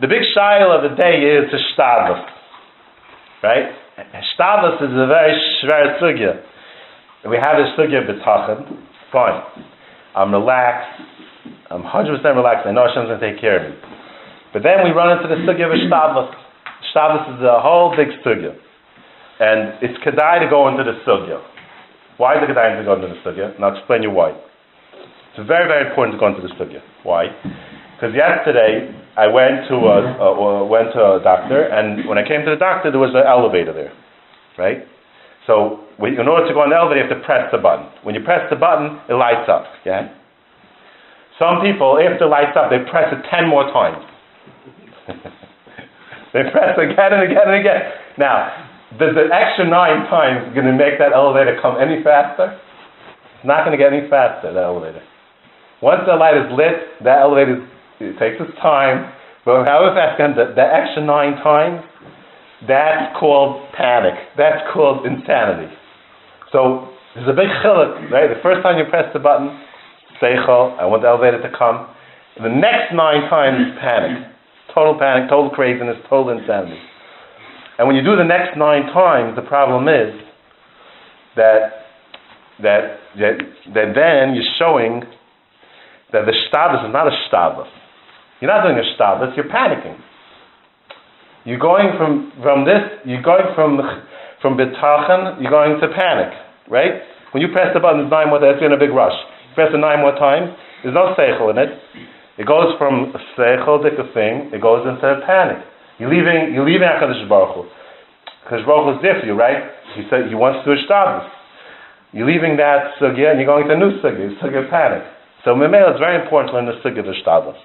The big style of the day is the shtadlus, right? Shtadlus is a very shver sugya. We have a sugya bitachon, fine. I'm relaxed. I'm 100% relaxed. I know Hashem's going to take care of me. But then we run into the sugya of shtadlus. Shtadlus is a whole big sugya. And it's kedai to go into the sugya. Why is it kedai to go into the sugya? And I'll explain you why. It's very, very important to go into the sugya. Why? Because yesterday I went to a, a, went to a doctor, and when I came to the doctor, there was an elevator there, right? So in order to go on the elevator, you have to press the button. When you press the button, it lights up. Yeah. Some people, after it lights up, they press it ten more times. they press again and again and again. Now, does the extra nine times going to make that elevator come any faster? It's not going to get any faster. That elevator. Once the light is lit, that elevator it takes its time. But however fast comes, the, the extra nine times, that's called panic. That's called insanity. So there's a big chiluk, right? The first time you press the button, seichel, I want the elevator to come. The next nine times, panic. Total panic, total craziness, total insanity. And when you do the next nine times, the problem is that that that, that then you're showing that the shtadlus is not a shtadlus. You're not doing a shtadlus, you're panicking. You're going from, from this, you're going from, from bitachon, you're going to panic, right? When you press the button nine more times, you're in a big rush. You press it nine more times, there's no seichel in it. It goes from seichel, a thing, it goes into panic. You're leaving, you're leaving HaKadosh Baruch Hu. Because Baruch Hu is there for you, right? He said he wants to do a shtadlus. You're leaving that sugya and you're going to a new sugya, sugya panic. So Memel, it's very important to learn the sugya of the shtadlus.